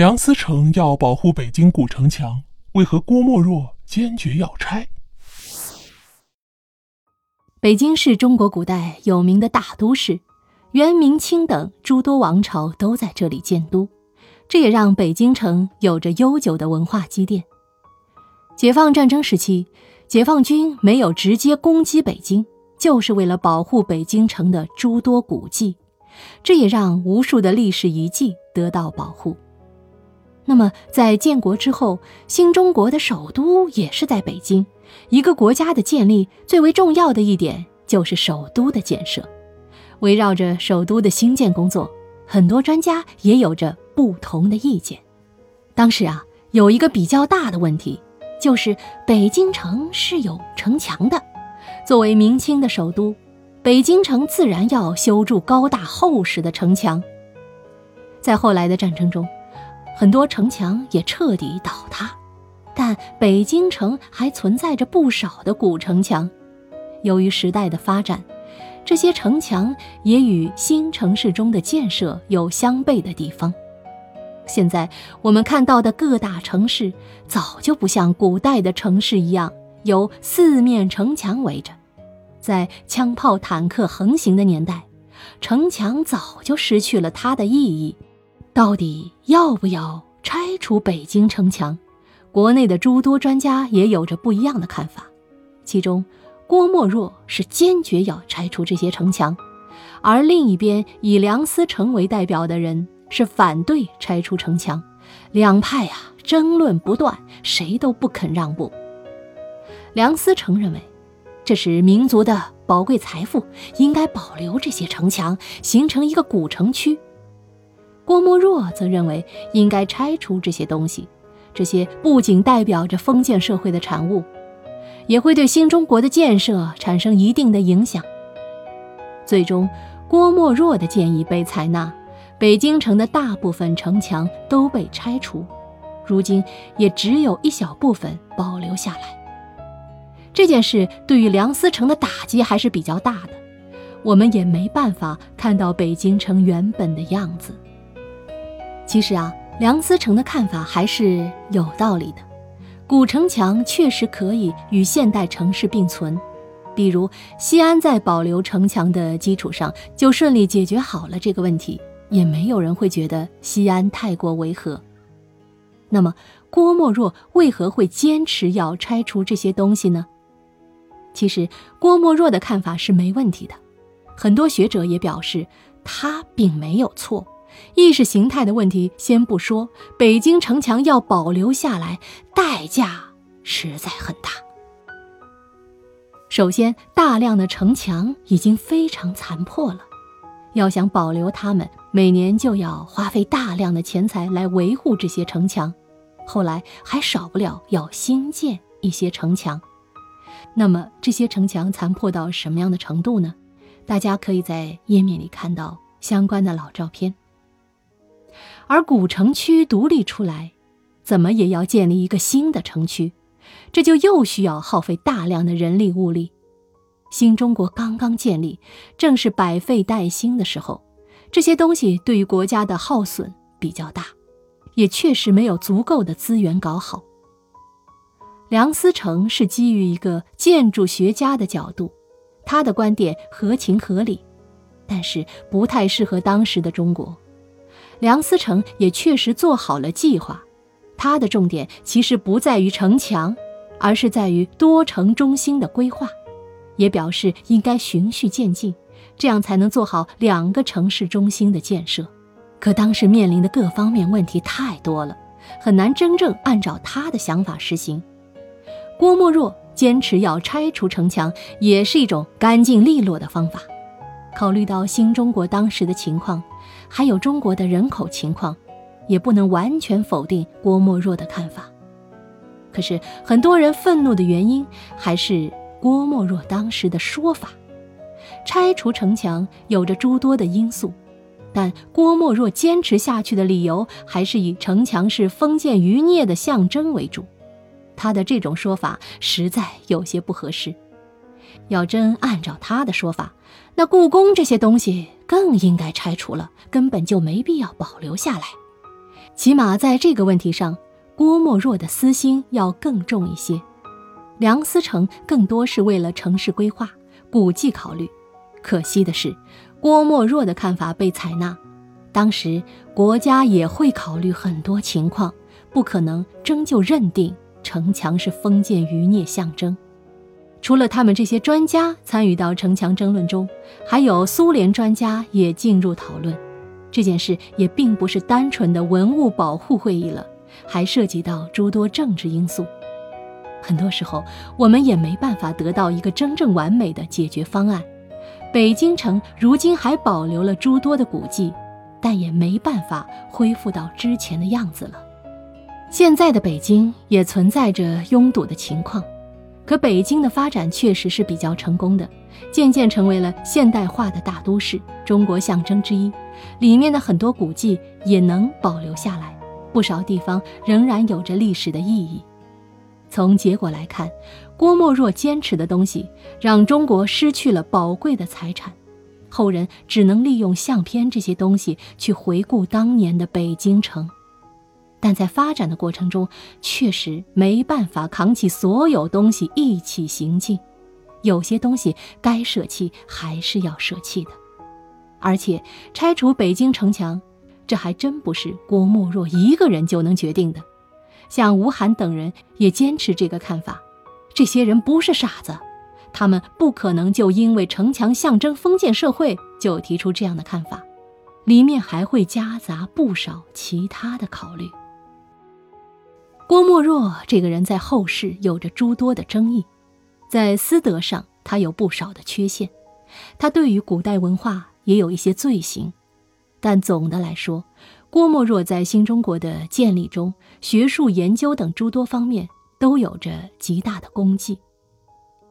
梁思成要保护北京古城墙，为何郭沫若坚决要拆？北京是中国古代有名的大都市，元、明清等诸多王朝都在这里建都，这也让北京城有着悠久的文化积淀。解放战争时期，解放军没有直接攻击北京，就是为了保护北京城的诸多古迹，这也让无数的历史遗迹得到保护。那么，在建国之后，新中国的首都也是在北京。一个国家的建立最为重要的一点就是首都的建设，围绕着首都的兴建工作，很多专家也有着不同的意见。当时啊，有一个比较大的问题，就是北京城是有城墙的。作为明清的首都，北京城自然要修筑高大厚实的城墙。在后来的战争中，很多城墙也彻底倒塌。但北京城还存在着不少的古城墙，由于时代的发展，这些城墙也与新城市中的建设有相悖的地方。现在我们看到的各大城市，早就不像古代的城市一样有四面城墙围着。在枪炮坦克横行的年代，城墙早就失去了它的意义。到底要不要拆除北京城墙？国内的诸多专家也有着不一样的看法，其中郭沫若是坚决要拆除这些城墙，而另一边以梁思成为代表的人是反对拆除城墙，两派呀争论不断，谁都不肯让步。梁思成认为，这是民族的宝贵财富，应该保留这些城墙，形成一个古城区。郭沫若则认为，应该拆除这些东西。这些不仅代表着封建社会的产物，也会对新中国的建设产生一定的影响。最终，郭沫若的建议被采纳，北京城的大部分城墙都被拆除，如今也只有一小部分保留下来。这件事对于梁思成的打击还是比较大的，我们也没办法看到北京城原本的样子。其实啊。梁思成的看法还是有道理的，古城墙确实可以与现代城市并存，比如西安在保留城墙的基础上就顺利解决好了这个问题，也没有人会觉得西安太过违和。那么郭沫若为何会坚持要拆除这些东西呢？其实郭沫若的看法是没问题的，很多学者也表示他并没有错。意识形态的问题先不说，北京城墙要保留下来，代价实在很大。首先，大量的城墙已经非常残破了，要想保留它们，每年就要花费大量的钱财来维护这些城墙。后来还少不了要新建一些城墙。那么，这些城墙残破到什么样的程度呢？大家可以在页面里看到相关的老照片。而古城区独立出来，怎么也要建立一个新的城区，这就又需要耗费大量的人力物力。新中国刚刚建立，正是百废待兴的时候，这些东西对于国家的耗损比较大，也确实没有足够的资源搞好。梁思成是基于一个建筑学家的角度，他的观点合情合理，但是不太适合当时的中国。梁思成也确实做好了计划，他的重点其实不在于城墙，而是在于多城中心的规划，也表示应该循序渐进，这样才能做好两个城市中心的建设。可当时面临的各方面问题太多了，很难真正按照他的想法实行。郭沫若坚持要拆除城墙，也是一种干净利落的方法。考虑到新中国当时的情况。还有中国的人口情况，也不能完全否定郭沫若的看法。可是很多人愤怒的原因，还是郭沫若当时的说法。拆除城墙有着诸多的因素，但郭沫若坚持下去的理由，还是以城墙是封建余孽的象征为主。他的这种说法实在有些不合适。要真按照他的说法，那故宫这些东西更应该拆除了，根本就没必要保留下来。起码在这个问题上，郭沫若的私心要更重一些。梁思成更多是为了城市规划、古迹考虑。可惜的是，郭沫若的看法被采纳。当时国家也会考虑很多情况，不可能仍旧认定城墙是封建余孽象征。除了他们这些专家参与到城墙争论中，还有苏联专家也进入讨论。这件事也并不是单纯的文物保护会议了，还涉及到诸多政治因素。很多时候，我们也没办法得到一个真正完美的解决方案。北京城如今还保留了诸多的古迹，但也没办法恢复到之前的样子了。现在的北京也存在着拥堵的情况。可北京的发展确实是比较成功的，渐渐成为了现代化的大都市，中国象征之一。里面的很多古迹也能保留下来，不少地方仍然有着历史的意义。从结果来看，郭沫若坚持的东西让中国失去了宝贵的财产，后人只能利用相片这些东西去回顾当年的北京城。但在发展的过程中，确实没办法扛起所有东西一起行进，有些东西该舍弃还是要舍弃的。而且拆除北京城墙，这还真不是郭沫若一个人就能决定的。像吴晗等人也坚持这个看法。这些人不是傻子，他们不可能就因为城墙象征封建社会就提出这样的看法，里面还会夹杂不少其他的考虑。郭沫若这个人，在后世有着诸多的争议，在私德上，他有不少的缺陷，他对于古代文化也有一些罪行，但总的来说，郭沫若在新中国的建立中，学术研究等诸多方面都有着极大的功绩。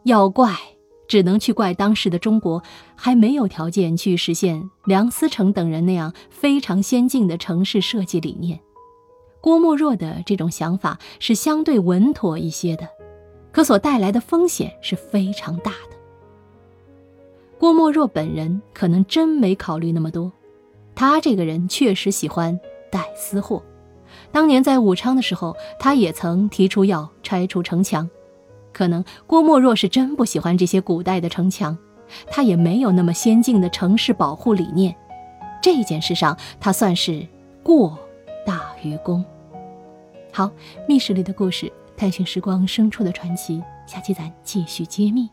要怪，只能去怪当时的中国还没有条件去实现梁思成等人那样非常先进的城市设计理念。郭沫若的这种想法是相对稳妥一些的，可所带来的风险是非常大的。郭沫若本人可能真没考虑那么多，他这个人确实喜欢带私货。当年在武昌的时候，他也曾提出要拆除城墙。可能郭沫若是真不喜欢这些古代的城墙，他也没有那么先进的城市保护理念。这件事上，他算是过。大愚公。好，密室里的故事，探寻时光深处的传奇，下期咱继续揭秘。